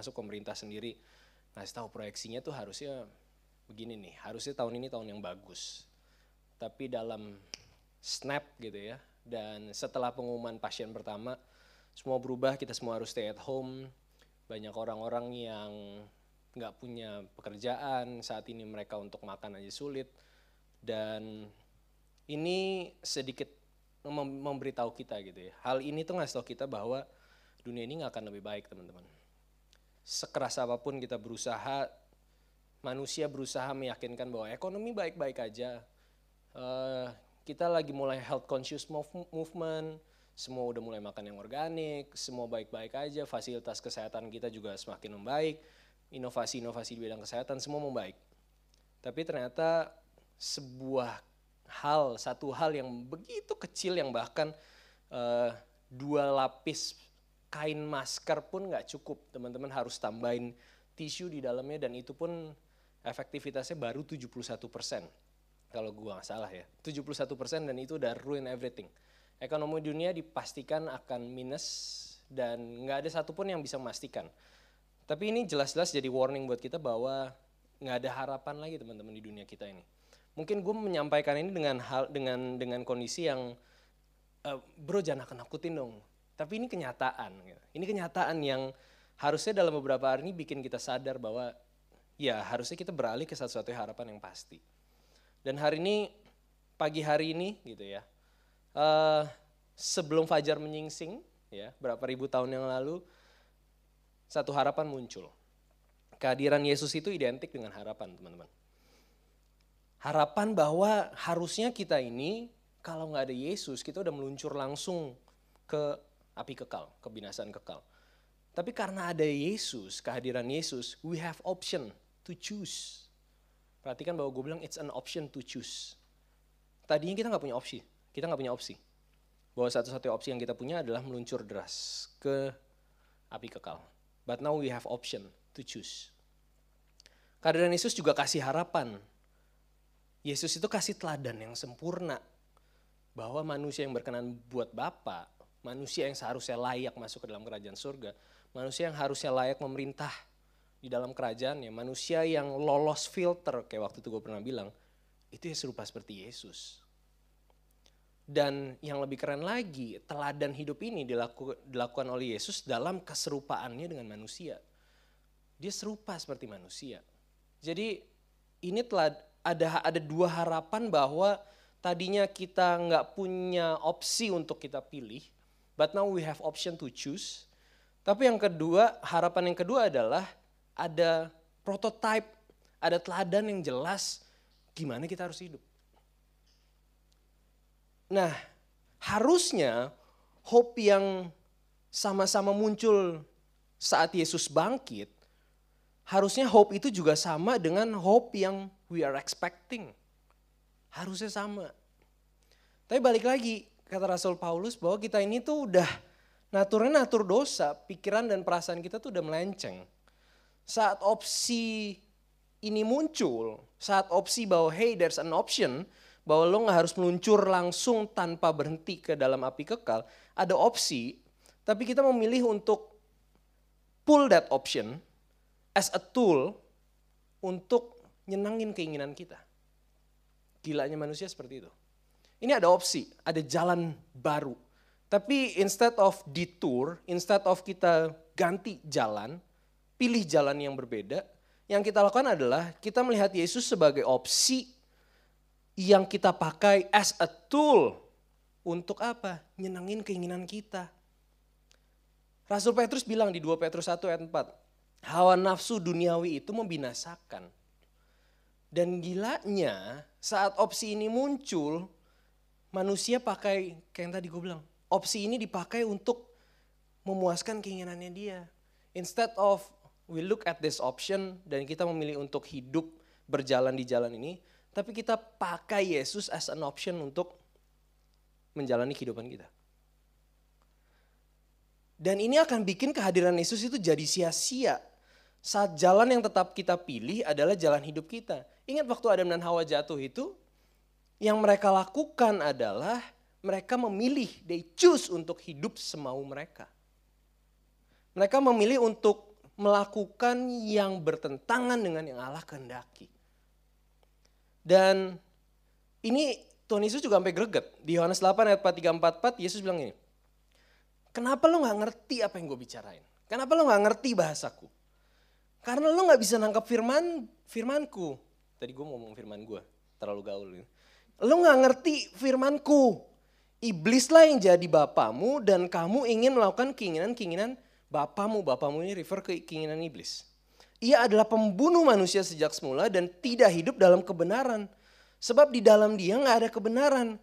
Termasuk pemerintah sendiri ngasih tahu proyeksinya tuh harusnya begini nih, harusnya tahun ini tahun yang bagus. Tapi dalam snap gitu ya, dan setelah pengumuman pasien pertama, semua berubah, kita semua harus stay at home. Banyak orang-orang yang nggak punya pekerjaan, saat ini mereka untuk makan aja sulit. Dan ini sedikit mem- memberitahu kita gitu ya. Hal ini tuh ngasih tahu kita bahwa dunia ini nggak akan lebih baik teman-teman sekeras apa pun kita berusaha, manusia berusaha meyakinkan bahwa ekonomi baik-baik aja. Eh, kita lagi mulai health conscious mov- movement, semua udah mulai makan yang organik, semua baik-baik aja, fasilitas kesehatan kita juga semakin membaik, inovasi-inovasi di bidang kesehatan semua membaik. Tapi ternyata sebuah hal, satu hal yang begitu kecil yang bahkan eh, dua lapis kain masker pun nggak cukup. Teman-teman harus tambahin tisu di dalamnya dan itu pun efektivitasnya baru 71 persen. Kalau gua nggak salah ya. 71 persen dan itu udah ruin everything. Ekonomi dunia dipastikan akan minus dan nggak ada satupun yang bisa memastikan. Tapi ini jelas-jelas jadi warning buat kita bahwa nggak ada harapan lagi teman-teman di dunia kita ini. Mungkin gue menyampaikan ini dengan hal dengan dengan kondisi yang eh, bro jangan nakut-nakutin dong. Tapi ini kenyataan. gitu. Ini kenyataan yang harusnya dalam beberapa hari ini bikin kita sadar bahwa ya harusnya kita beralih ke satu-satunya harapan yang pasti. Dan hari ini, pagi hari ini gitu ya, eh, sebelum fajar menyingsing, ya berapa ribu tahun yang lalu, satu harapan muncul. Kehadiran Yesus itu identik dengan harapan teman-teman. Harapan bahwa harusnya kita ini kalau nggak ada Yesus kita udah meluncur langsung ke api kekal, kebinasaan kekal. Tapi karena ada Yesus, kehadiran Yesus, we have option to choose. Perhatikan bahwa gue bilang it's an option to choose. Tadinya kita nggak punya opsi, kita nggak punya opsi. Bahwa satu-satunya opsi yang kita punya adalah meluncur deras ke api kekal. But now we have option to choose. Kehadiran Yesus juga kasih harapan. Yesus itu kasih teladan yang sempurna. Bahwa manusia yang berkenan buat Bapa manusia yang seharusnya layak masuk ke dalam kerajaan surga, manusia yang harusnya layak memerintah di dalam kerajaannya, manusia yang lolos filter kayak waktu itu gue pernah bilang, itu ya serupa seperti Yesus. Dan yang lebih keren lagi, teladan hidup ini dilaku, dilakukan oleh Yesus dalam keserupaannya dengan manusia. Dia serupa seperti manusia. Jadi ini telah ada ada dua harapan bahwa tadinya kita nggak punya opsi untuk kita pilih, But now we have option to choose. Tapi yang kedua, harapan yang kedua adalah ada prototype, ada teladan yang jelas gimana kita harus hidup. Nah, harusnya hope yang sama-sama muncul saat Yesus bangkit, harusnya hope itu juga sama dengan hope yang we are expecting. Harusnya sama. Tapi balik lagi, kata Rasul Paulus bahwa kita ini tuh udah naturnya natur dosa, pikiran dan perasaan kita tuh udah melenceng. Saat opsi ini muncul, saat opsi bahwa hey there's an option, bahwa lo nggak harus meluncur langsung tanpa berhenti ke dalam api kekal, ada opsi, tapi kita memilih untuk pull that option as a tool untuk nyenangin keinginan kita. Gilanya manusia seperti itu. Ini ada opsi, ada jalan baru. Tapi instead of detour, instead of kita ganti jalan, pilih jalan yang berbeda, yang kita lakukan adalah kita melihat Yesus sebagai opsi yang kita pakai as a tool untuk apa? Nyenangin keinginan kita. Rasul Petrus bilang di 2 Petrus 1 ayat 4, hawa nafsu duniawi itu membinasakan. Dan gilanya saat opsi ini muncul, manusia pakai kayak yang tadi gue bilang, opsi ini dipakai untuk memuaskan keinginannya dia. Instead of we look at this option dan kita memilih untuk hidup berjalan di jalan ini, tapi kita pakai Yesus as an option untuk menjalani kehidupan kita. Dan ini akan bikin kehadiran Yesus itu jadi sia-sia. Saat jalan yang tetap kita pilih adalah jalan hidup kita. Ingat waktu Adam dan Hawa jatuh itu, yang mereka lakukan adalah mereka memilih, they choose untuk hidup semau mereka. Mereka memilih untuk melakukan yang bertentangan dengan yang Allah kehendaki. Dan ini Tuhan Yesus juga sampai greget. Di Yohanes 8 ayat 4344 Yesus bilang ini. Kenapa lo gak ngerti apa yang gue bicarain? Kenapa lo gak ngerti bahasaku? Karena lo gak bisa nangkap firman firmanku. Tadi gue ngomong firman gue, terlalu gaul. Lo gak ngerti firmanku. Iblislah yang jadi bapamu dan kamu ingin melakukan keinginan-keinginan bapamu. Bapamu ini refer ke keinginan iblis. Ia adalah pembunuh manusia sejak semula dan tidak hidup dalam kebenaran Sebab di dalam dia nggak ada kebenaran.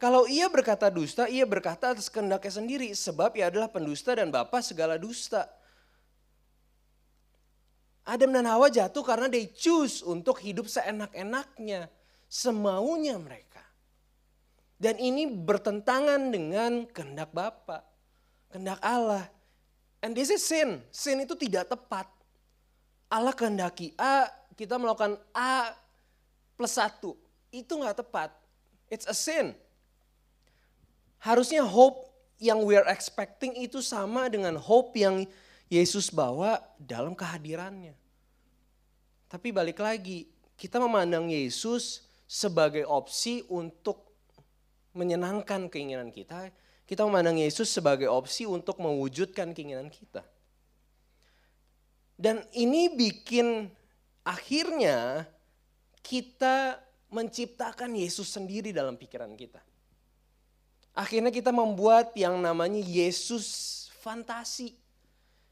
Kalau ia berkata dusta, ia berkata atas kehendaknya sendiri. Sebab ia adalah pendusta dan bapak segala dusta. Adam dan Hawa jatuh karena they choose untuk hidup seenak-enaknya. Semaunya mereka. Dan ini bertentangan dengan kehendak Bapa, kehendak Allah. And this is sin. Sin itu tidak tepat. Allah kehendaki A, kita melakukan A plus satu itu nggak tepat. It's a sin. Harusnya hope yang we are expecting itu sama dengan hope yang Yesus bawa dalam kehadirannya. Tapi balik lagi, kita memandang Yesus sebagai opsi untuk menyenangkan keinginan kita. Kita memandang Yesus sebagai opsi untuk mewujudkan keinginan kita. Dan ini bikin akhirnya kita menciptakan Yesus sendiri dalam pikiran kita. Akhirnya kita membuat yang namanya Yesus fantasi.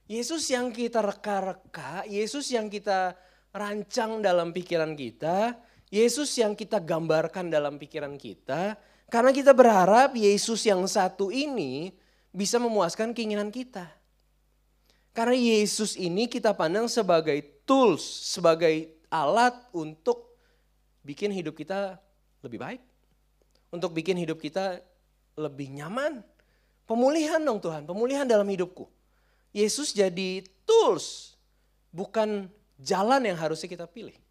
Yesus yang kita reka-reka, Yesus yang kita rancang dalam pikiran kita, Yesus yang kita gambarkan dalam pikiran kita, karena kita berharap Yesus yang satu ini bisa memuaskan keinginan kita. Karena Yesus ini kita pandang sebagai tools, sebagai alat untuk bikin hidup kita lebih baik. Untuk bikin hidup kita lebih nyaman. Pemulihan dong Tuhan, pemulihan dalam hidupku. Yesus jadi tools, bukan jalan yang harusnya kita pilih.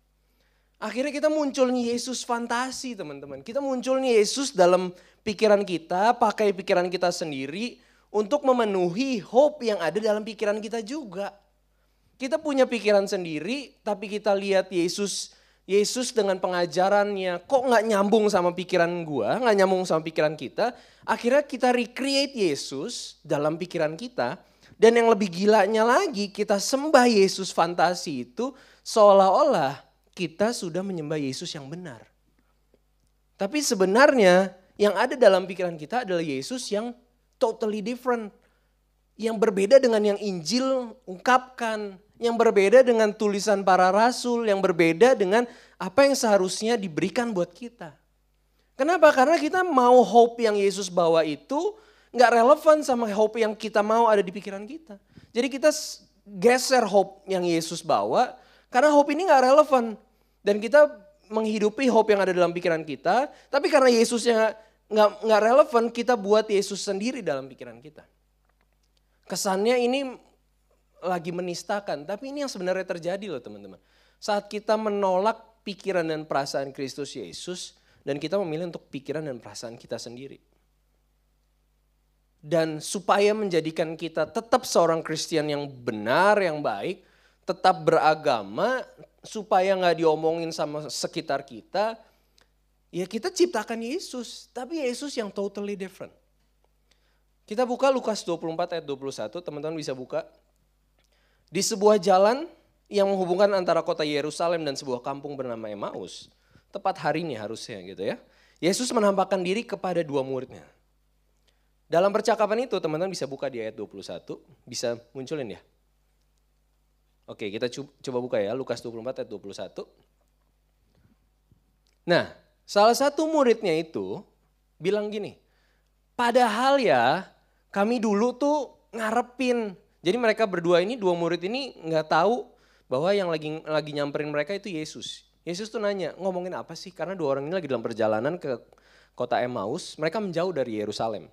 Akhirnya kita munculnya Yesus fantasi teman-teman. Kita munculnya Yesus dalam pikiran kita, pakai pikiran kita sendiri untuk memenuhi hope yang ada dalam pikiran kita juga. Kita punya pikiran sendiri, tapi kita lihat Yesus Yesus dengan pengajarannya kok nggak nyambung sama pikiran gua, nggak nyambung sama pikiran kita. Akhirnya kita recreate Yesus dalam pikiran kita. Dan yang lebih gilanya lagi kita sembah Yesus fantasi itu seolah-olah kita sudah menyembah Yesus yang benar. Tapi sebenarnya yang ada dalam pikiran kita adalah Yesus yang totally different. Yang berbeda dengan yang Injil ungkapkan yang berbeda dengan tulisan para rasul, yang berbeda dengan apa yang seharusnya diberikan buat kita. Kenapa? Karena kita mau hope yang Yesus bawa itu nggak relevan sama hope yang kita mau ada di pikiran kita. Jadi kita geser hope yang Yesus bawa karena hope ini nggak relevan dan kita menghidupi hope yang ada dalam pikiran kita. Tapi karena Yesusnya nggak nggak relevan, kita buat Yesus sendiri dalam pikiran kita. Kesannya ini lagi menistakan. Tapi ini yang sebenarnya terjadi loh teman-teman. Saat kita menolak pikiran dan perasaan Kristus Yesus dan kita memilih untuk pikiran dan perasaan kita sendiri. Dan supaya menjadikan kita tetap seorang Kristen yang benar, yang baik, tetap beragama, supaya nggak diomongin sama sekitar kita, ya kita ciptakan Yesus, tapi Yesus yang totally different. Kita buka Lukas 24 ayat 21, teman-teman bisa buka. Di sebuah jalan yang menghubungkan antara kota Yerusalem dan sebuah kampung bernama Emmaus, tepat hari ini harusnya gitu ya. Yesus menampakkan diri kepada dua muridnya. Dalam percakapan itu teman-teman bisa buka di ayat 21, bisa munculin ya. Oke kita coba buka ya Lukas 24 ayat 21. Nah salah satu muridnya itu bilang gini, padahal ya kami dulu tuh ngarepin Jadi mereka berdua ini, dua murid ini nggak tahu bahwa yang lagi lagi nyamperin mereka itu Yesus. Yesus tuh nanya, ngomongin apa sih? Karena dua orang ini lagi dalam perjalanan ke kota Emmaus, mereka menjauh dari Yerusalem.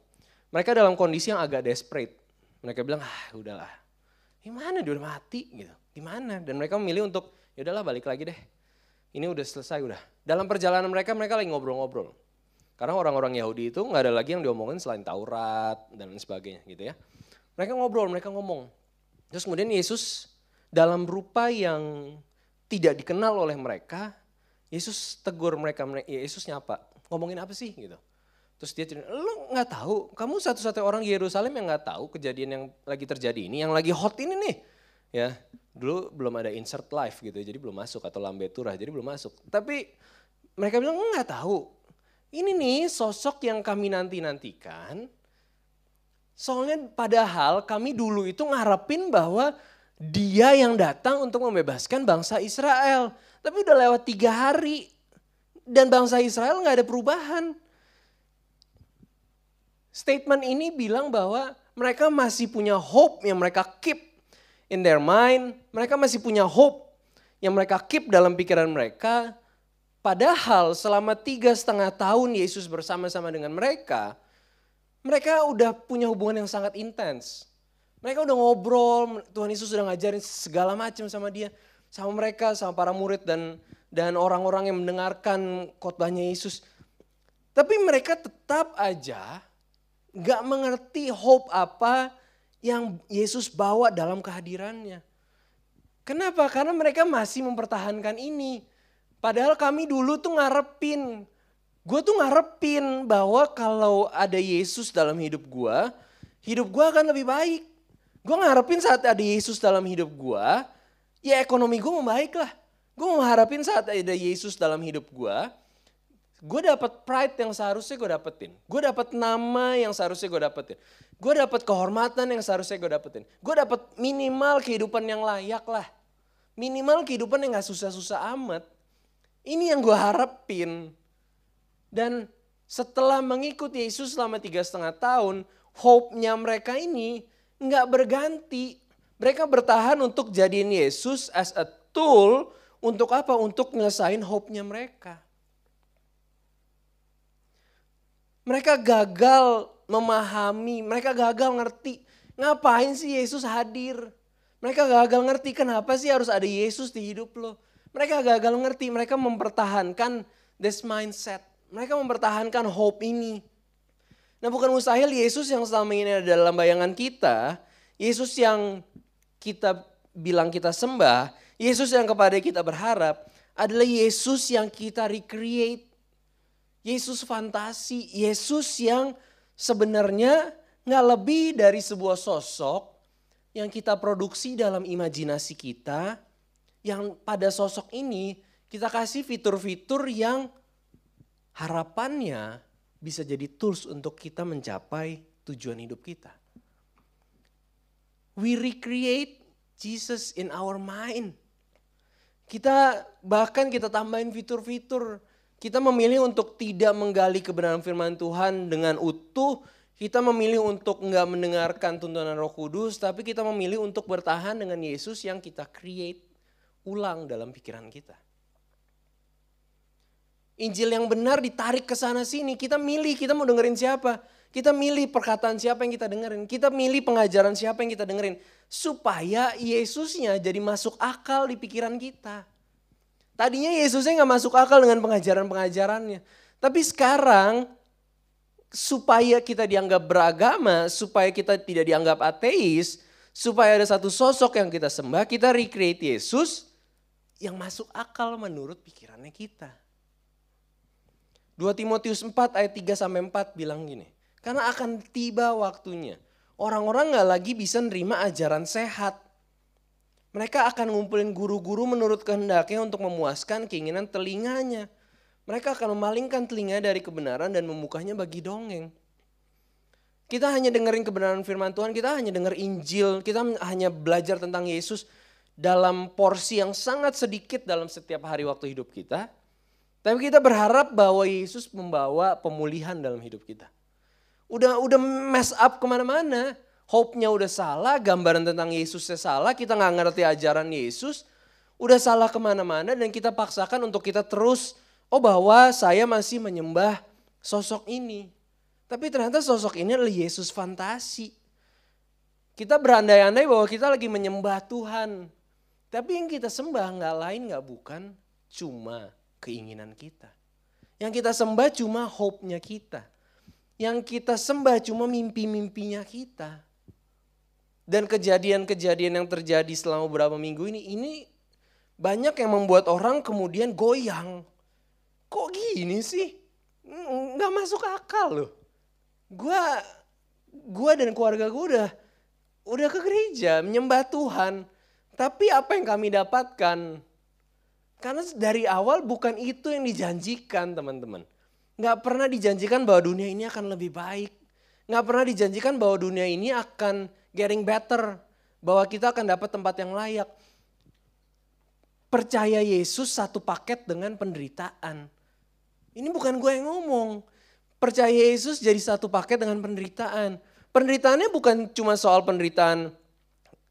Mereka dalam kondisi yang agak desperate. Mereka bilang, ah udahlah, gimana dia udah mati gitu, gimana? Dan mereka memilih untuk, ya udahlah balik lagi deh. Ini udah selesai udah. Dalam perjalanan mereka, mereka lagi ngobrol-ngobrol. Karena orang-orang Yahudi itu nggak ada lagi yang diomongin selain Taurat dan lain sebagainya gitu ya. Mereka ngobrol, mereka ngomong. Terus kemudian Yesus dalam rupa yang tidak dikenal oleh mereka, Yesus tegur mereka, Yesus nyapa, ngomongin apa sih gitu. Terus dia cerita, lu nggak tahu, kamu satu-satunya orang Yerusalem yang nggak tahu kejadian yang lagi terjadi ini, yang lagi hot ini nih. Ya, dulu belum ada insert live gitu, jadi belum masuk atau lambe turah, jadi belum masuk. Tapi mereka bilang nggak tahu. Ini nih sosok yang kami nanti-nantikan, Soalnya padahal kami dulu itu ngarepin bahwa dia yang datang untuk membebaskan bangsa Israel. Tapi udah lewat tiga hari dan bangsa Israel nggak ada perubahan. Statement ini bilang bahwa mereka masih punya hope yang mereka keep in their mind. Mereka masih punya hope yang mereka keep dalam pikiran mereka. Padahal selama tiga setengah tahun Yesus bersama-sama dengan mereka, mereka udah punya hubungan yang sangat intens. Mereka udah ngobrol, Tuhan Yesus sudah ngajarin segala macam sama dia, sama mereka, sama para murid dan dan orang-orang yang mendengarkan khotbahnya Yesus. Tapi mereka tetap aja gak mengerti hope apa yang Yesus bawa dalam kehadirannya. Kenapa? Karena mereka masih mempertahankan ini. Padahal kami dulu tuh ngarepin Gue tuh ngarepin bahwa kalau ada Yesus dalam hidup gue, hidup gue akan lebih baik. Gue ngarepin saat ada Yesus dalam hidup gue, ya ekonomi gue membaik lah. Gue mengharapin saat ada Yesus dalam hidup gue, gue dapat pride yang seharusnya gue dapetin. Gue dapat nama yang seharusnya gue dapetin. Gue dapat kehormatan yang seharusnya gue dapetin. Gue dapat minimal kehidupan yang layak lah. Minimal kehidupan yang gak susah-susah amat. Ini yang gue harapin. Dan setelah mengikuti Yesus selama tiga setengah tahun, hope-nya mereka ini nggak berganti. Mereka bertahan untuk jadiin Yesus as a tool untuk apa? Untuk nyelesain hope-nya mereka. Mereka gagal memahami, mereka gagal ngerti. Ngapain sih Yesus hadir? Mereka gagal ngerti kenapa sih harus ada Yesus di hidup lo. Mereka gagal ngerti, mereka mempertahankan this mindset. Mereka mempertahankan hope ini. Nah bukan mustahil Yesus yang selama ini ada dalam bayangan kita, Yesus yang kita bilang kita sembah, Yesus yang kepada kita berharap, adalah Yesus yang kita recreate. Yesus fantasi, Yesus yang sebenarnya nggak lebih dari sebuah sosok yang kita produksi dalam imajinasi kita, yang pada sosok ini kita kasih fitur-fitur yang harapannya bisa jadi tools untuk kita mencapai tujuan hidup kita. We recreate Jesus in our mind. Kita bahkan kita tambahin fitur-fitur. Kita memilih untuk tidak menggali kebenaran firman Tuhan dengan utuh. Kita memilih untuk enggak mendengarkan tuntunan roh kudus. Tapi kita memilih untuk bertahan dengan Yesus yang kita create ulang dalam pikiran kita. Injil yang benar ditarik ke sana sini. Kita milih, kita mau dengerin siapa. Kita milih perkataan siapa yang kita dengerin. Kita milih pengajaran siapa yang kita dengerin. Supaya Yesusnya jadi masuk akal di pikiran kita. Tadinya Yesusnya nggak masuk akal dengan pengajaran-pengajarannya. Tapi sekarang supaya kita dianggap beragama, supaya kita tidak dianggap ateis, supaya ada satu sosok yang kita sembah, kita recreate Yesus yang masuk akal menurut pikirannya kita. 2 Timotius 4 ayat 3 sampai 4 bilang gini. Karena akan tiba waktunya. Orang-orang gak lagi bisa nerima ajaran sehat. Mereka akan ngumpulin guru-guru menurut kehendaknya untuk memuaskan keinginan telinganya. Mereka akan memalingkan telinga dari kebenaran dan membukanya bagi dongeng. Kita hanya dengerin kebenaran firman Tuhan, kita hanya denger Injil, kita hanya belajar tentang Yesus dalam porsi yang sangat sedikit dalam setiap hari waktu hidup kita. Tapi kita berharap bahwa Yesus membawa pemulihan dalam hidup kita. Udah udah mess up ke mana-mana. Hope-nya udah salah, gambaran tentang Yesusnya salah, kita nggak ngerti ajaran Yesus, udah salah ke mana-mana dan kita paksakan untuk kita terus, oh bahwa saya masih menyembah sosok ini. Tapi ternyata sosok ini adalah Yesus fantasi. Kita berandai-andai bahwa kita lagi menyembah Tuhan. Tapi yang kita sembah nggak lain nggak bukan cuma keinginan kita. Yang kita sembah cuma hope-nya kita. Yang kita sembah cuma mimpi-mimpinya kita. Dan kejadian-kejadian yang terjadi selama beberapa minggu ini, ini banyak yang membuat orang kemudian goyang. Kok gini sih? Nggak masuk akal loh. Gua, gua dan keluarga gue udah, udah ke gereja menyembah Tuhan. Tapi apa yang kami dapatkan? Karena dari awal bukan itu yang dijanjikan teman-teman. Nggak pernah dijanjikan bahwa dunia ini akan lebih baik. Nggak pernah dijanjikan bahwa dunia ini akan getting better. Bahwa kita akan dapat tempat yang layak. Percaya Yesus satu paket dengan penderitaan. Ini bukan gue yang ngomong. Percaya Yesus jadi satu paket dengan penderitaan. Penderitaannya bukan cuma soal penderitaan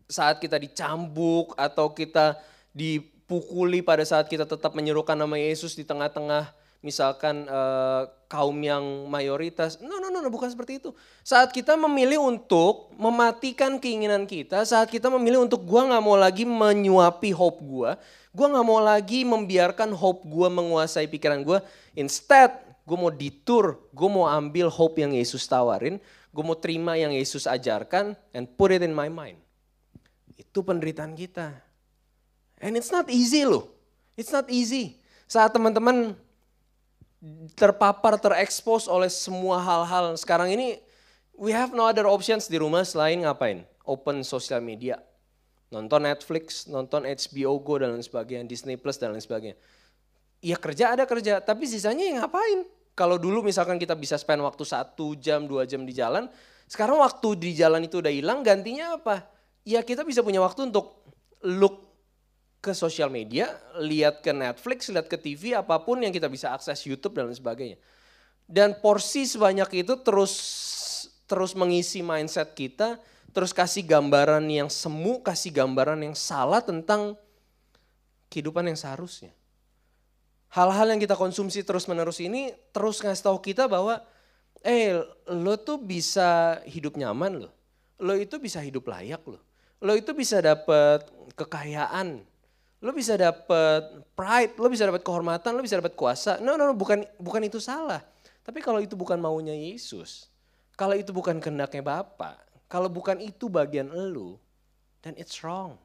saat kita dicambuk atau kita dipukuli pada saat kita tetap menyerukan nama Yesus di tengah-tengah misalkan uh, kaum yang mayoritas. No, no, no, no, bukan seperti itu. Saat kita memilih untuk mematikan keinginan kita, saat kita memilih untuk gua nggak mau lagi menyuapi hope gua, gua nggak mau lagi membiarkan hope gua menguasai pikiran gua. Instead, gue mau ditur, gue mau ambil hope yang Yesus tawarin, gue mau terima yang Yesus ajarkan and put it in my mind. Itu penderitaan kita. And it's not easy loh. It's not easy. Saat teman-teman terpapar, terekspos oleh semua hal-hal. Sekarang ini we have no other options di rumah selain ngapain? Open sosial media. Nonton Netflix, nonton HBO Go dan lain sebagainya, Disney Plus dan lain sebagainya. Ya kerja ada kerja, tapi sisanya yang ngapain? Kalau dulu misalkan kita bisa spend waktu satu jam, dua jam di jalan, sekarang waktu di jalan itu udah hilang, gantinya apa? Ya kita bisa punya waktu untuk look ke sosial media, lihat ke Netflix, lihat ke TV, apa pun yang kita bisa akses YouTube dan lain sebagainya. Dan porsi sebanyak itu terus terus mengisi mindset kita, terus kasih gambaran yang semu, kasih gambaran yang salah tentang kehidupan yang seharusnya. Hal-hal yang kita konsumsi terus-menerus ini terus ngasih tahu kita bahwa eh lo tuh bisa hidup nyaman loh. Lo itu bisa hidup layak loh. Lo itu bisa dapat kekayaan, Lo bisa dapat pride, lo bisa dapat kehormatan, lo bisa dapat kuasa. No, no, no, bukan bukan itu salah. Tapi kalau itu bukan maunya Yesus, kalau itu bukan kehendaknya Bapa, kalau bukan itu bagian lo, then it's wrong.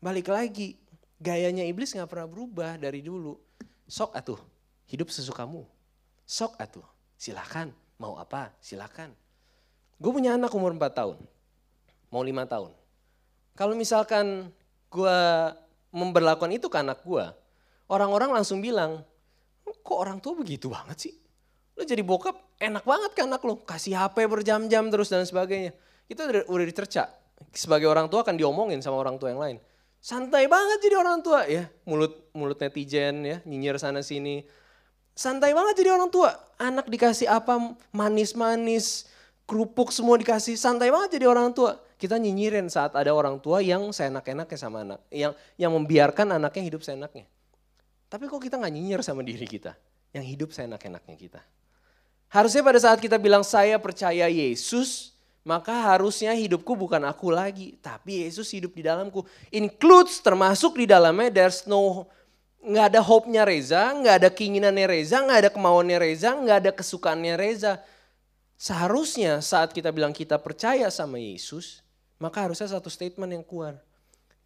Balik lagi, gayanya iblis nggak pernah berubah dari dulu. Sok atuh, hidup sesukamu. Sok atuh, silakan. Mau apa? Silakan. Gue punya anak umur 4 tahun, mau 5 tahun. Kalau misalkan gue memperlakukan itu ke anak gue, orang-orang langsung bilang, kok orang tua begitu banget sih? Lo jadi bokap enak banget kan anak lo, kasih HP berjam-jam terus dan sebagainya. Itu udah, udah dicerca. Sebagai orang tua akan diomongin sama orang tua yang lain. Santai banget jadi orang tua ya, mulut mulut netizen ya, nyinyir sana sini. Santai banget jadi orang tua. Anak dikasih apa manis-manis, kerupuk semua dikasih, santai banget jadi orang tua kita nyinyirin saat ada orang tua yang seenak-enaknya sama anak, yang yang membiarkan anaknya hidup seenaknya. Tapi kok kita nggak nyinyir sama diri kita, yang hidup seenak-enaknya kita. Harusnya pada saat kita bilang saya percaya Yesus, maka harusnya hidupku bukan aku lagi, tapi Yesus hidup di dalamku. Includes termasuk di dalamnya there's no nggak ada hope-nya Reza, nggak ada keinginannya Reza, nggak ada kemauannya Reza, nggak ada kesukaannya Reza. Seharusnya saat kita bilang kita percaya sama Yesus, maka harusnya satu statement yang keluar.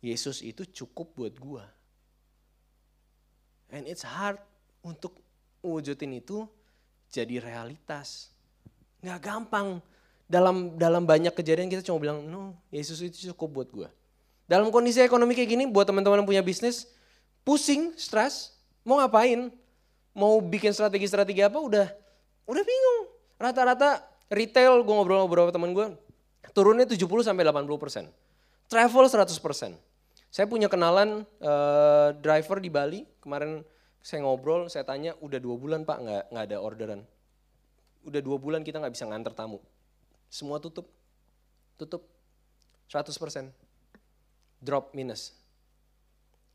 Yesus itu cukup buat gua. And it's hard untuk wujudin itu jadi realitas. Nggak gampang. Dalam dalam banyak kejadian kita cuma bilang, no Yesus itu cukup buat gua. Dalam kondisi ekonomi kayak gini, buat teman-teman yang punya bisnis, pusing, stres, mau ngapain? Mau bikin strategi-strategi apa, udah udah bingung. Rata-rata retail, gue ngobrol sama beberapa teman gue, turunnya 70 sampai 80 persen. Travel 100 persen. Saya punya kenalan uh, driver di Bali, kemarin saya ngobrol, saya tanya, udah dua bulan pak nggak nggak ada orderan. Udah dua bulan kita nggak bisa nganter tamu. Semua tutup. tutup 100%. Drop minus.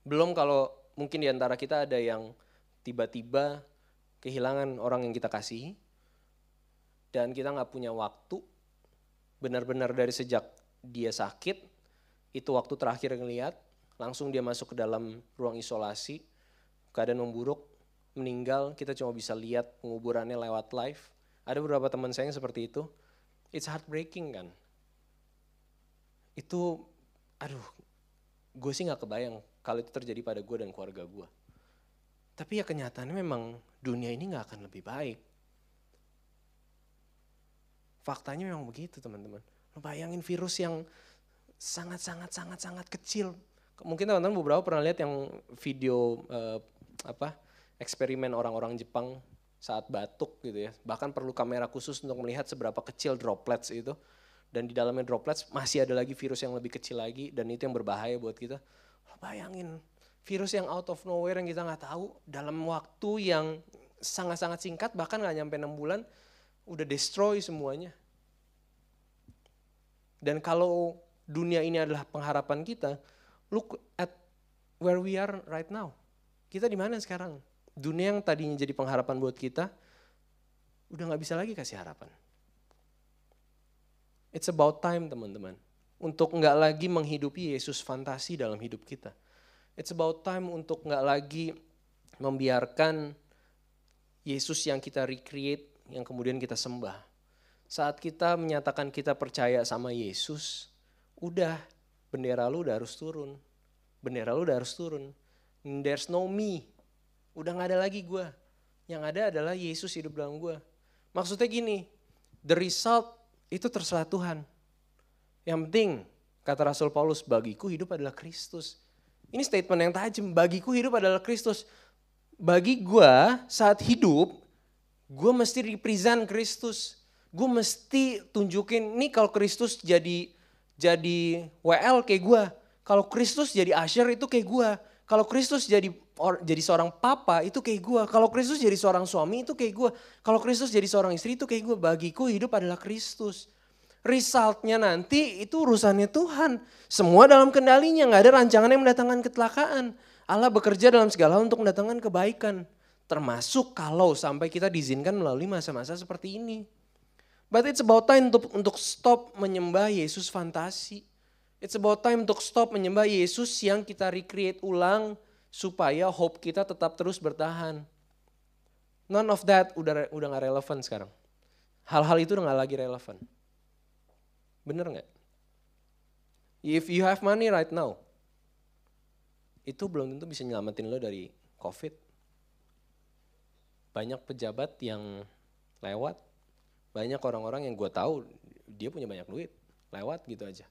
Belum kalau mungkin di antara kita ada yang tiba-tiba kehilangan orang yang kita kasih dan kita nggak punya waktu benar-benar dari sejak dia sakit itu waktu terakhir ngelihat langsung dia masuk ke dalam ruang isolasi keadaan memburuk meninggal kita cuma bisa lihat penguburannya lewat live ada beberapa teman saya yang seperti itu it's heartbreaking kan itu aduh gue sih nggak kebayang kalau itu terjadi pada gue dan keluarga gue. Tapi ya kenyataannya memang dunia ini nggak akan lebih baik. Faktanya memang begitu teman-teman. Bayangin virus yang sangat-sangat-sangat-sangat kecil. Mungkin teman-teman beberapa pernah lihat yang video uh, apa eksperimen orang-orang Jepang saat batuk gitu ya. Bahkan perlu kamera khusus untuk melihat seberapa kecil droplets itu. Dan di dalamnya droplets masih ada lagi virus yang lebih kecil lagi dan itu yang berbahaya buat kita bayangin virus yang out of nowhere yang kita nggak tahu dalam waktu yang sangat-sangat singkat bahkan nggak nyampe enam bulan udah destroy semuanya. Dan kalau dunia ini adalah pengharapan kita, look at where we are right now. Kita di mana sekarang? Dunia yang tadinya jadi pengharapan buat kita, udah nggak bisa lagi kasih harapan. It's about time teman-teman untuk nggak lagi menghidupi Yesus fantasi dalam hidup kita. It's about time untuk nggak lagi membiarkan Yesus yang kita recreate, yang kemudian kita sembah. Saat kita menyatakan kita percaya sama Yesus, udah bendera lu udah harus turun. Bendera lu udah harus turun. There's no me. Udah nggak ada lagi gue. Yang ada adalah Yesus hidup dalam gue. Maksudnya gini, the result itu terserah Tuhan yang penting, kata Rasul Paulus, bagiku hidup adalah Kristus. Ini statement yang tajam, bagiku hidup adalah Kristus. Bagi gue saat hidup, gue mesti represent Kristus. Gue mesti tunjukin, nih kalau Kristus jadi jadi WL kayak gue. Kalau Kristus jadi Asher itu kayak gue. Kalau Kristus jadi or, jadi seorang papa itu kayak gue. Kalau Kristus jadi seorang suami itu kayak gue. Kalau Kristus jadi seorang istri itu kayak gue. Bagiku hidup adalah Kristus resultnya nanti itu urusannya Tuhan. Semua dalam kendalinya, nggak ada rancangan yang mendatangkan kecelakaan. Allah bekerja dalam segala untuk mendatangkan kebaikan. Termasuk kalau sampai kita diizinkan melalui masa-masa seperti ini. But it's about time untuk, untuk stop menyembah Yesus fantasi. It's about time untuk stop menyembah Yesus yang kita recreate ulang supaya hope kita tetap terus bertahan. None of that udah udah gak relevan sekarang. Hal-hal itu udah gak lagi relevan. Bener nggak? If you have money right now, itu belum tentu bisa nyelamatin lo dari COVID. Banyak pejabat yang lewat, banyak orang-orang yang gue tahu dia punya banyak duit, lewat gitu aja.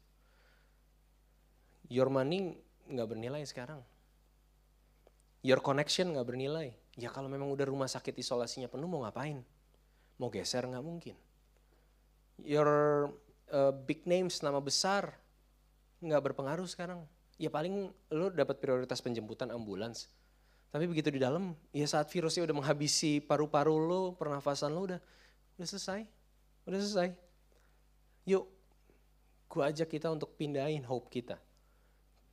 Your money nggak bernilai sekarang. Your connection nggak bernilai. Ya kalau memang udah rumah sakit isolasinya penuh mau ngapain? Mau geser nggak mungkin. Your uh, big names, nama besar, nggak berpengaruh sekarang. Ya paling lo dapat prioritas penjemputan ambulans. Tapi begitu di dalam, ya saat virusnya udah menghabisi paru-paru lo, pernafasan lo udah udah selesai, udah selesai. Yuk, gua ajak kita untuk pindahin hope kita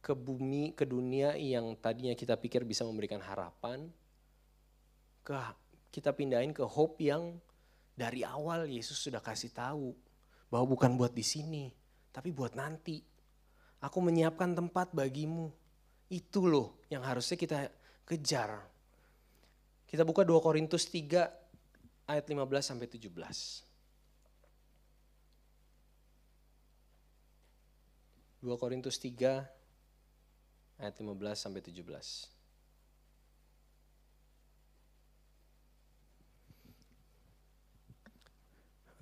ke bumi, ke dunia yang tadinya kita pikir bisa memberikan harapan, ke kita pindahin ke hope yang dari awal Yesus sudah kasih tahu bahwa bukan buat di sini, tapi buat nanti. Aku menyiapkan tempat bagimu. Itu loh yang harusnya kita kejar. Kita buka 2 Korintus 3 ayat 15 sampai 17. Dua Korintus 3 ayat 15 sampai 17.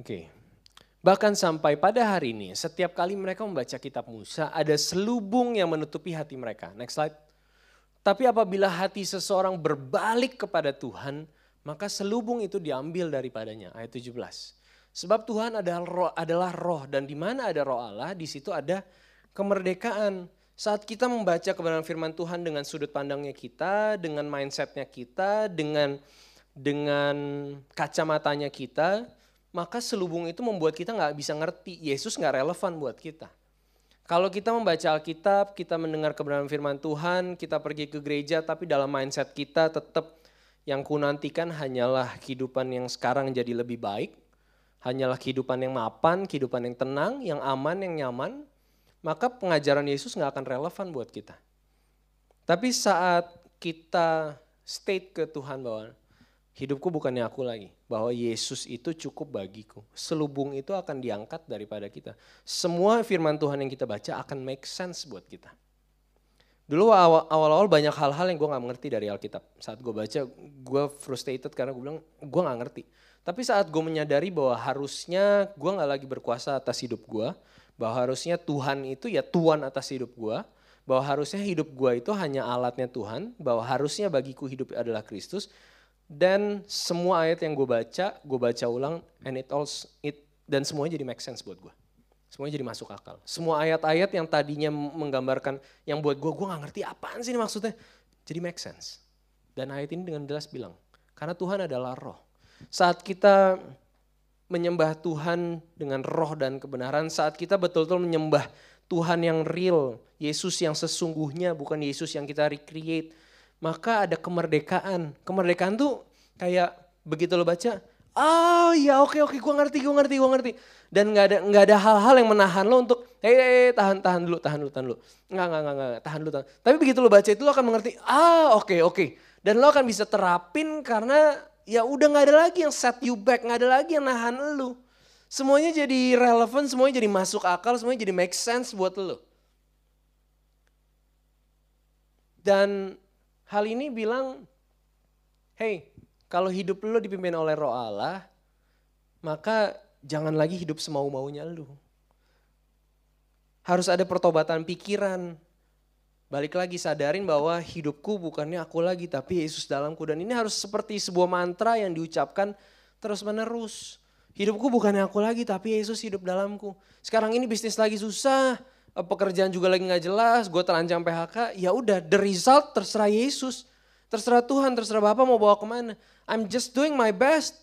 Oke. Bahkan sampai pada hari ini, setiap kali mereka membaca kitab Musa, ada selubung yang menutupi hati mereka. Next slide. Tapi apabila hati seseorang berbalik kepada Tuhan, maka selubung itu diambil daripadanya. Ayat 17. Sebab Tuhan adalah roh, adalah roh dan di mana ada roh Allah, di situ ada kemerdekaan. Saat kita membaca kebenaran firman Tuhan dengan sudut pandangnya kita, dengan mindsetnya kita, dengan dengan kacamatanya kita, maka selubung itu membuat kita nggak bisa ngerti. Yesus nggak relevan buat kita. Kalau kita membaca Alkitab, kita mendengar kebenaran firman Tuhan, kita pergi ke gereja, tapi dalam mindset kita tetap yang ku nantikan hanyalah kehidupan yang sekarang jadi lebih baik, hanyalah kehidupan yang mapan, kehidupan yang tenang, yang aman, yang nyaman, maka pengajaran Yesus nggak akan relevan buat kita. Tapi saat kita state ke Tuhan bahwa hidupku bukannya aku lagi, bahwa Yesus itu cukup bagiku. Selubung itu akan diangkat daripada kita. Semua firman Tuhan yang kita baca akan make sense buat kita. Dulu awal-awal banyak hal-hal yang gue gak mengerti dari Alkitab. Saat gue baca, gue frustrated karena gue bilang, gue gak ngerti. Tapi saat gue menyadari bahwa harusnya gue gak lagi berkuasa atas hidup gue, bahwa harusnya Tuhan itu ya Tuhan atas hidup gue, bahwa harusnya hidup gue itu hanya alatnya Tuhan, bahwa harusnya bagiku hidup adalah Kristus, dan semua ayat yang gue baca, gue baca ulang, and it all it dan semuanya jadi make sense buat gue. Semuanya jadi masuk akal. Semua ayat-ayat yang tadinya menggambarkan, yang buat gue, gue gak ngerti apaan sih ini maksudnya. Jadi make sense. Dan ayat ini dengan jelas bilang, karena Tuhan adalah roh. Saat kita menyembah Tuhan dengan roh dan kebenaran, saat kita betul-betul menyembah Tuhan yang real, Yesus yang sesungguhnya, bukan Yesus yang kita recreate. Maka ada kemerdekaan. Kemerdekaan tuh kayak begitu lo baca, oh ya oke oke gue ngerti gue ngerti gue ngerti. Dan nggak ada nggak ada hal-hal yang menahan lo untuk, hei, hey, tahan tahan dulu tahan dulu tahan dulu. Nggak nggak nggak nggak tahan dulu tahan. Tapi begitu lo baca itu lo akan mengerti, ah oke oke. Dan lo akan bisa terapin karena ya udah nggak ada lagi yang set you back, nggak ada lagi yang nahan lo. Semuanya jadi relevan, semuanya jadi masuk akal, semuanya jadi make sense buat lo. Dan hal ini bilang, hey, kalau hidup lo dipimpin oleh roh Allah, maka jangan lagi hidup semau-maunya lo. Harus ada pertobatan pikiran. Balik lagi sadarin bahwa hidupku bukannya aku lagi, tapi Yesus dalamku. Dan ini harus seperti sebuah mantra yang diucapkan terus menerus. Hidupku bukannya aku lagi tapi Yesus hidup dalamku. Sekarang ini bisnis lagi susah, pekerjaan juga lagi nggak jelas, gue terancam PHK. Ya udah, the result terserah Yesus, terserah Tuhan, terserah Bapak mau bawa ke mana. I'm just doing my best.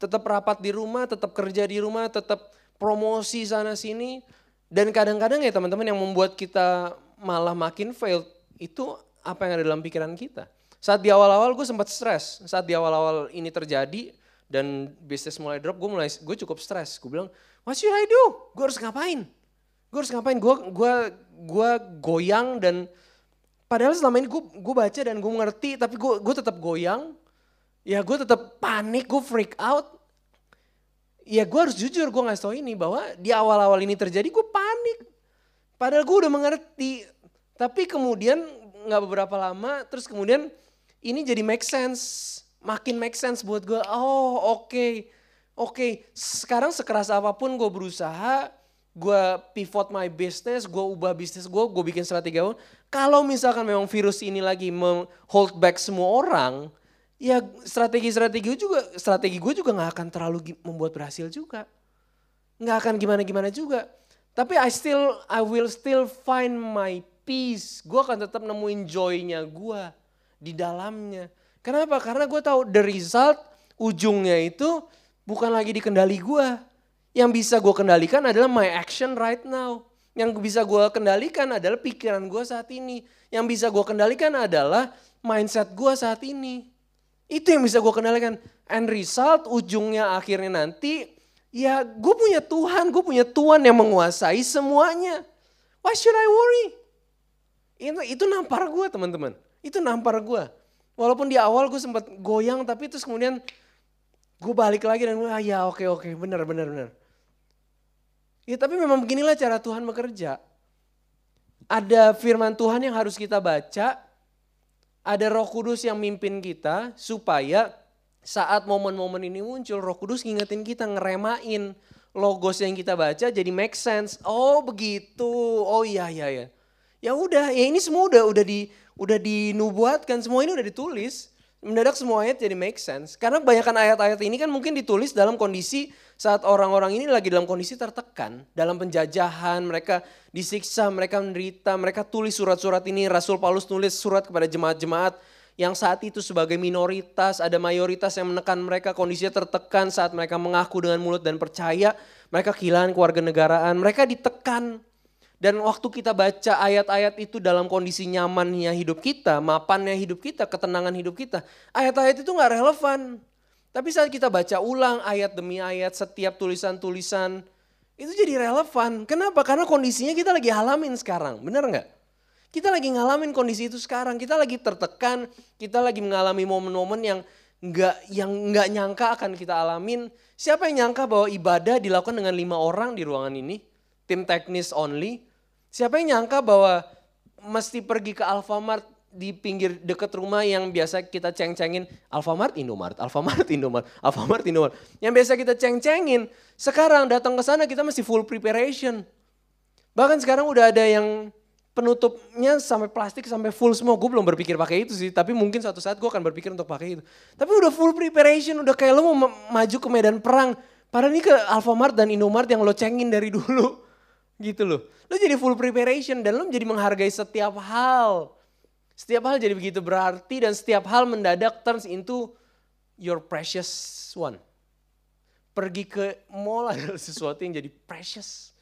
Tetap rapat di rumah, tetap kerja di rumah, tetap promosi sana sini. Dan kadang-kadang ya teman-teman yang membuat kita malah makin fail itu apa yang ada dalam pikiran kita. Saat di awal-awal gue sempat stres, saat di awal-awal ini terjadi, dan bisnis mulai drop, gue mulai gue cukup stres. Gue bilang, what should I do? Gue harus ngapain? Gue harus ngapain? Gue gue gue goyang dan padahal selama ini gue gue baca dan gue ngerti, tapi gue gue tetap goyang. Ya gue tetap panik, gue freak out. Ya gue harus jujur, gue ngasih tau ini bahwa di awal-awal ini terjadi gue panik. Padahal gue udah mengerti. Tapi kemudian nggak beberapa lama, terus kemudian ini jadi make sense makin make sense buat gue. Oh oke, okay. oke. Okay. Sekarang sekeras apa pun gue berusaha, gue pivot my business, gue ubah bisnis gue, gue bikin strategi gue. Kalau misalkan memang virus ini lagi hold back semua orang, ya strategi-strategi juga, strategi gue juga nggak akan terlalu membuat berhasil juga, nggak akan gimana-gimana juga. Tapi I still, I will still find my peace. Gue akan tetap nemuin joy-nya gue di dalamnya. Kenapa? Karena gue tahu the result ujungnya itu bukan lagi di kendali gue. Yang bisa gue kendalikan adalah my action right now. Yang bisa gue kendalikan adalah pikiran gue saat ini. Yang bisa gue kendalikan adalah mindset gue saat ini. Itu yang bisa gue kendalikan. And result ujungnya akhirnya nanti ya gue punya Tuhan, gue punya Tuhan yang menguasai semuanya. Why should I worry? Itu, itu nampar gue teman-teman. Itu nampar gue. Walaupun di awal gue sempat goyang tapi terus kemudian gue balik lagi dan gue ah ya oke oke benar benar benar. Ya tapi memang beginilah cara Tuhan bekerja. Ada firman Tuhan yang harus kita baca, ada roh kudus yang mimpin kita supaya saat momen-momen ini muncul roh kudus ngingetin kita ngeremain logos yang kita baca jadi make sense. Oh begitu, oh iya iya ya. Ya udah, ya ini semua udah udah di udah dinubuatkan, semua ini udah ditulis. Mendadak semua ayat jadi make sense. Karena kebanyakan ayat-ayat ini kan mungkin ditulis dalam kondisi saat orang-orang ini lagi dalam kondisi tertekan. Dalam penjajahan, mereka disiksa, mereka menderita, mereka tulis surat-surat ini. Rasul Paulus nulis surat kepada jemaat-jemaat yang saat itu sebagai minoritas, ada mayoritas yang menekan mereka, kondisinya tertekan saat mereka mengaku dengan mulut dan percaya, mereka kehilangan keluarga negaraan, mereka ditekan. Dan waktu kita baca ayat-ayat itu dalam kondisi nyamannya hidup kita, mapannya hidup kita, ketenangan hidup kita, ayat-ayat itu gak relevan. Tapi saat kita baca ulang ayat demi ayat, setiap tulisan-tulisan, itu jadi relevan. Kenapa? Karena kondisinya kita lagi halamin sekarang, bener gak? Kita lagi ngalamin kondisi itu sekarang. Kita lagi tertekan, kita lagi mengalami momen-momen yang nggak yang nggak nyangka akan kita alamin. Siapa yang nyangka bahwa ibadah dilakukan dengan lima orang di ruangan ini, tim teknis only. Siapa yang nyangka bahwa mesti pergi ke Alfamart di pinggir deket rumah yang biasa kita ceng-cengin Alfamart, Indomart, Alfamart, Indomart, Alfamart, Indomart. Yang biasa kita ceng-cengin, sekarang datang ke sana kita mesti full preparation. Bahkan sekarang udah ada yang penutupnya sampai plastik sampai full semua. Gue belum berpikir pakai itu sih, tapi mungkin suatu saat gue akan berpikir untuk pakai itu. Tapi udah full preparation, udah kayak lo mau maju ke medan perang. Padahal ini ke Alfamart dan Indomart yang lo cengin dari dulu. Gitu loh. Lo jadi full preparation dan lo menjadi menghargai setiap hal. Setiap hal jadi begitu berarti dan setiap hal mendadak turns into your precious one. Pergi ke mall adalah sesuatu yang jadi precious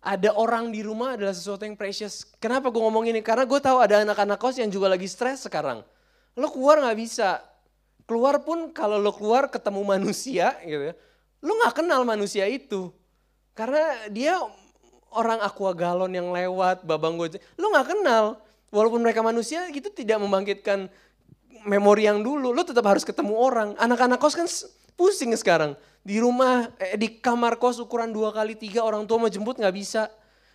ada orang di rumah adalah sesuatu yang precious. Kenapa gue ngomong ini? Karena gue tahu ada anak-anak kos yang juga lagi stres sekarang. Lo keluar gak bisa. Keluar pun kalau lo keluar ketemu manusia gitu ya. Lo gak kenal manusia itu. Karena dia orang aqua galon yang lewat, babang gojek. Lo gak kenal. Walaupun mereka manusia itu tidak membangkitkan memori yang dulu. Lo tetap harus ketemu orang. Anak-anak kos kan pusing sekarang di rumah, eh, di kamar kos ukuran dua kali tiga orang tua mau jemput nggak bisa.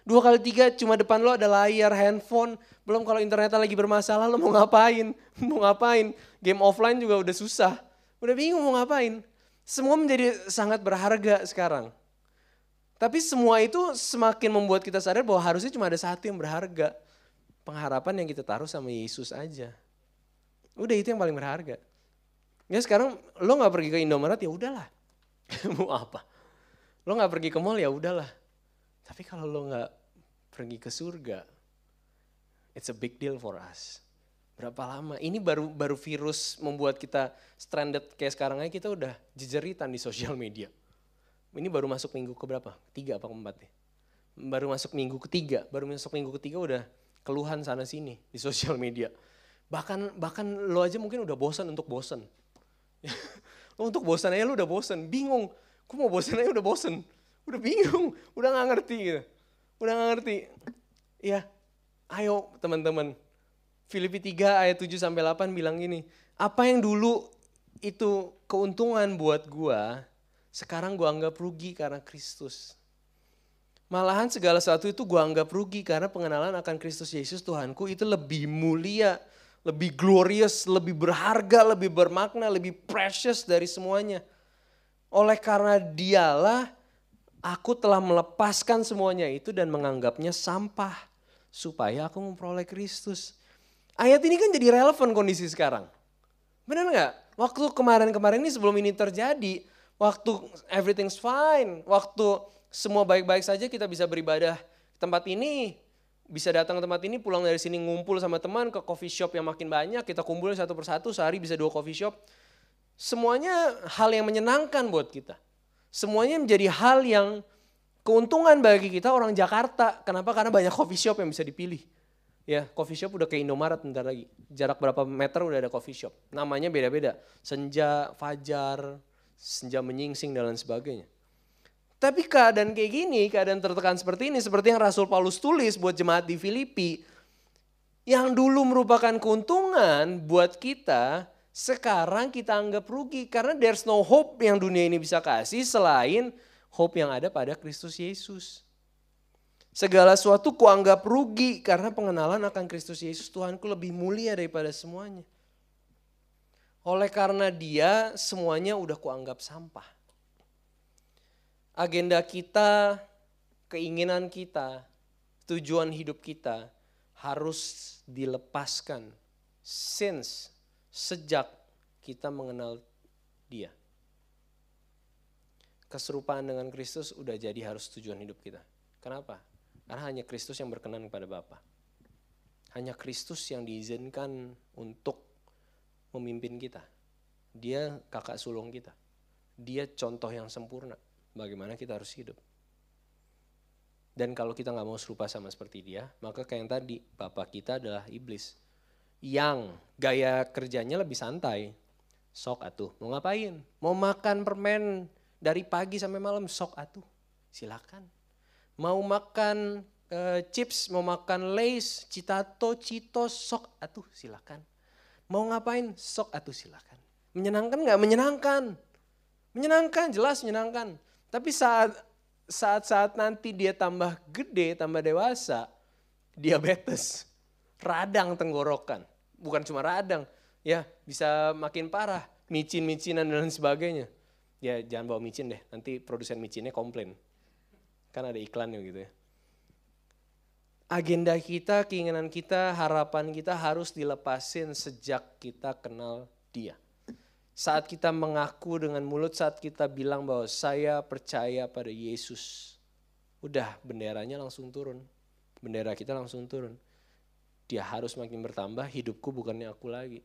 Dua kali tiga cuma depan lo ada layar, handphone. Belum kalau internetnya lagi bermasalah lo mau ngapain? Mau ngapain? Game offline juga udah susah. Udah bingung mau ngapain. Semua menjadi sangat berharga sekarang. Tapi semua itu semakin membuat kita sadar bahwa harusnya cuma ada satu yang berharga. Pengharapan yang kita taruh sama Yesus aja. Udah itu yang paling berharga. Ya sekarang lo gak pergi ke Indomaret ya udahlah. mau apa? Lo nggak pergi ke mall ya udahlah. Tapi kalau lo nggak pergi ke surga, it's a big deal for us. Berapa lama? Ini baru baru virus membuat kita stranded kayak sekarang aja kita udah jejeritan di sosial media. Ini baru masuk minggu ke berapa? Tiga apa keempat ya? Baru masuk minggu ketiga, baru masuk minggu ketiga udah keluhan sana sini di sosial media. Bahkan bahkan lo aja mungkin udah bosan untuk bosan. Lo untuk bosan aja lo udah bosan, bingung. Gue mau bosan aja udah bosan. Udah bingung, udah gak ngerti gitu. Udah gak ngerti. Ya, ayo teman-teman. Filipi 3 ayat 7 sampai 8 bilang gini, apa yang dulu itu keuntungan buat gua, sekarang gua anggap rugi karena Kristus. Malahan segala sesuatu itu gua anggap rugi karena pengenalan akan Kristus Yesus Tuhanku itu lebih mulia lebih glorious, lebih berharga, lebih bermakna, lebih precious dari semuanya. Oleh karena dialah aku telah melepaskan semuanya itu dan menganggapnya sampah supaya aku memperoleh Kristus. Ayat ini kan jadi relevan kondisi sekarang. Benar nggak? Waktu kemarin-kemarin ini sebelum ini terjadi, waktu everything's fine, waktu semua baik-baik saja kita bisa beribadah tempat ini, bisa datang ke tempat ini, pulang dari sini ngumpul sama teman ke coffee shop yang makin banyak, kita kumpul satu persatu, sehari bisa dua coffee shop. Semuanya hal yang menyenangkan buat kita. Semuanya menjadi hal yang keuntungan bagi kita orang Jakarta. Kenapa? Karena banyak coffee shop yang bisa dipilih. Ya, coffee shop udah ke Indomaret bentar lagi. Jarak berapa meter udah ada coffee shop. Namanya beda-beda. Senja, Fajar, Senja Menyingsing dan lain sebagainya. Tapi keadaan kayak gini, keadaan tertekan seperti ini, seperti yang Rasul Paulus tulis buat jemaat di Filipi, yang dulu merupakan keuntungan buat kita, sekarang kita anggap rugi karena there's no hope yang dunia ini bisa kasih selain hope yang ada pada Kristus Yesus. Segala sesuatu kuanggap rugi karena pengenalan akan Kristus Yesus Tuhanku lebih mulia daripada semuanya. Oleh karena dia semuanya udah kuanggap sampah agenda kita, keinginan kita, tujuan hidup kita harus dilepaskan since sejak kita mengenal dia. Keserupaan dengan Kristus udah jadi harus tujuan hidup kita. Kenapa? Karena hanya Kristus yang berkenan kepada Bapa. Hanya Kristus yang diizinkan untuk memimpin kita. Dia kakak sulung kita. Dia contoh yang sempurna bagaimana kita harus hidup. Dan kalau kita nggak mau serupa sama seperti dia, maka kayak yang tadi, bapak kita adalah iblis. Yang gaya kerjanya lebih santai. Sok atuh, mau ngapain? Mau makan permen dari pagi sampai malam, sok atuh. Silakan. Mau makan uh, chips, mau makan lace, citato, citos, sok atuh silakan. Mau ngapain? Sok atuh silakan. Menyenangkan nggak? Menyenangkan. Menyenangkan, jelas menyenangkan. Tapi saat saat-saat nanti dia tambah gede, tambah dewasa, diabetes, radang tenggorokan. Bukan cuma radang, ya bisa makin parah, micin-micinan dan sebagainya. Ya jangan bawa micin deh, nanti produsen micinnya komplain. Kan ada iklannya gitu ya. Agenda kita, keinginan kita, harapan kita harus dilepasin sejak kita kenal dia. Saat kita mengaku dengan mulut, saat kita bilang bahwa saya percaya pada Yesus. Udah benderanya langsung turun. Bendera kita langsung turun. Dia harus makin bertambah, hidupku bukannya aku lagi.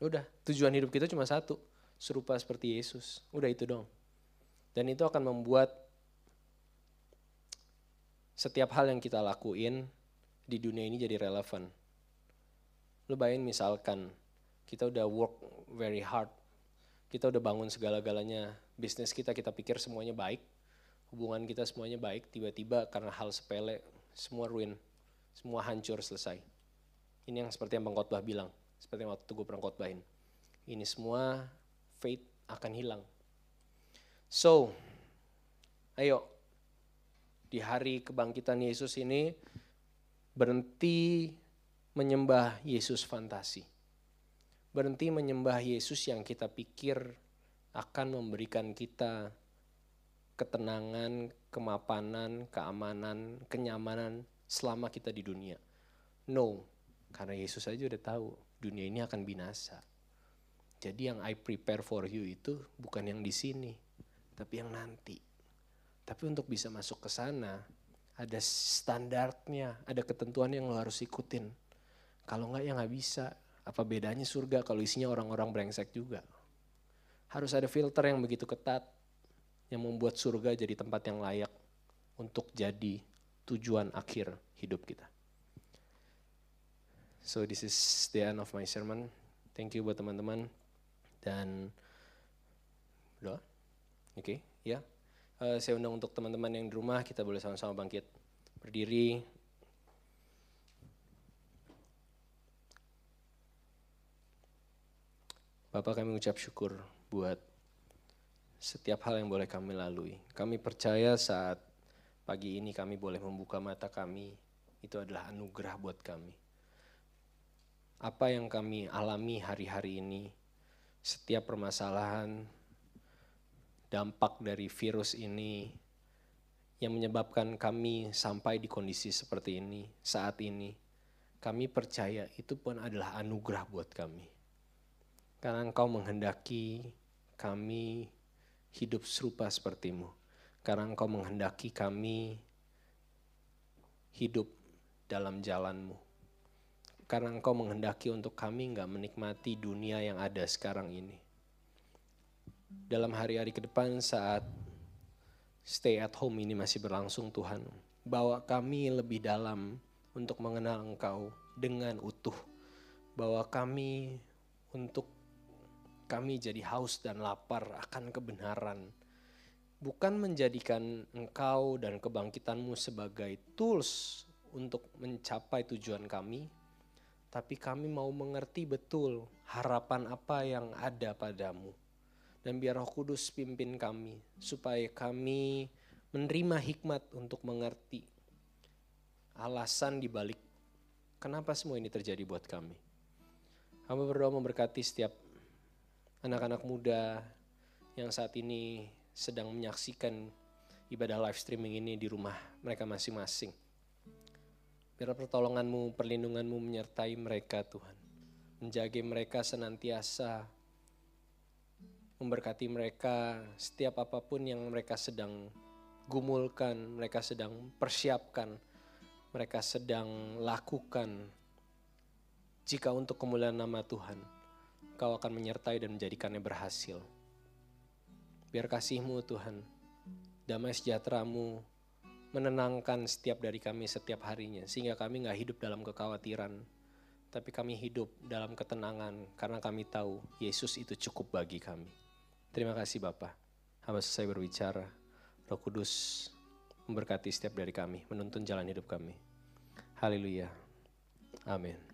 Udah, tujuan hidup kita cuma satu. Serupa seperti Yesus. Udah itu dong. Dan itu akan membuat setiap hal yang kita lakuin di dunia ini jadi relevan. Lu bayangin misalkan kita udah work very hard, kita udah bangun segala-galanya, bisnis kita kita pikir semuanya baik, hubungan kita semuanya baik, tiba-tiba karena hal sepele semua ruin, semua hancur selesai. Ini yang seperti yang Bang Khotbah bilang, seperti yang waktu itu gue pernah khotbahin. Ini semua faith akan hilang. So, ayo di hari kebangkitan Yesus ini berhenti menyembah Yesus fantasi berhenti menyembah Yesus yang kita pikir akan memberikan kita ketenangan, kemapanan, keamanan, kenyamanan selama kita di dunia. No, karena Yesus aja udah tahu dunia ini akan binasa. Jadi yang I prepare for you itu bukan yang di sini, tapi yang nanti. Tapi untuk bisa masuk ke sana, ada standarnya, ada ketentuan yang lo harus ikutin. Kalau enggak ya nggak bisa, apa bedanya surga kalau isinya orang-orang brengsek juga? Harus ada filter yang begitu ketat yang membuat surga jadi tempat yang layak untuk jadi tujuan akhir hidup kita. So this is the end of my sermon. Thank you buat teman-teman dan doa. Oke, okay, ya. Uh, saya undang untuk teman-teman yang di rumah kita boleh sama-sama bangkit berdiri. Bapak kami ucap syukur buat setiap hal yang boleh kami lalui. Kami percaya saat pagi ini kami boleh membuka mata kami, itu adalah anugerah buat kami. Apa yang kami alami hari-hari ini, setiap permasalahan, dampak dari virus ini, yang menyebabkan kami sampai di kondisi seperti ini, saat ini, kami percaya itu pun adalah anugerah buat kami karena engkau menghendaki kami hidup serupa sepertimu. Karena engkau menghendaki kami hidup dalam jalanmu. Karena engkau menghendaki untuk kami nggak menikmati dunia yang ada sekarang ini. Dalam hari-hari ke depan saat stay at home ini masih berlangsung Tuhan. Bawa kami lebih dalam untuk mengenal Engkau dengan utuh. Bawa kami untuk kami jadi haus dan lapar akan kebenaran. Bukan menjadikan engkau dan kebangkitanmu sebagai tools untuk mencapai tujuan kami, tapi kami mau mengerti betul harapan apa yang ada padamu. Dan biar roh kudus pimpin kami, supaya kami menerima hikmat untuk mengerti alasan dibalik kenapa semua ini terjadi buat kami. Kami berdoa memberkati setiap anak-anak muda yang saat ini sedang menyaksikan ibadah live streaming ini di rumah mereka masing-masing. Biar pertolonganmu, perlindunganmu menyertai mereka Tuhan. Menjaga mereka senantiasa, memberkati mereka setiap apa pun yang mereka sedang gumulkan, mereka sedang persiapkan, mereka sedang lakukan jika untuk kemuliaan nama Tuhan, Kau akan menyertai dan menjadikannya berhasil. Biar kasih-Mu Tuhan, damai sejahtera-Mu menenangkan setiap dari kami setiap harinya, sehingga kami nggak hidup dalam kekhawatiran, tapi kami hidup dalam ketenangan karena kami tahu Yesus itu cukup bagi kami. Terima kasih Bapak. Hamba selesai berbicara. Roh Kudus memberkati setiap dari kami, menuntun jalan hidup kami. Haleluya. Amin.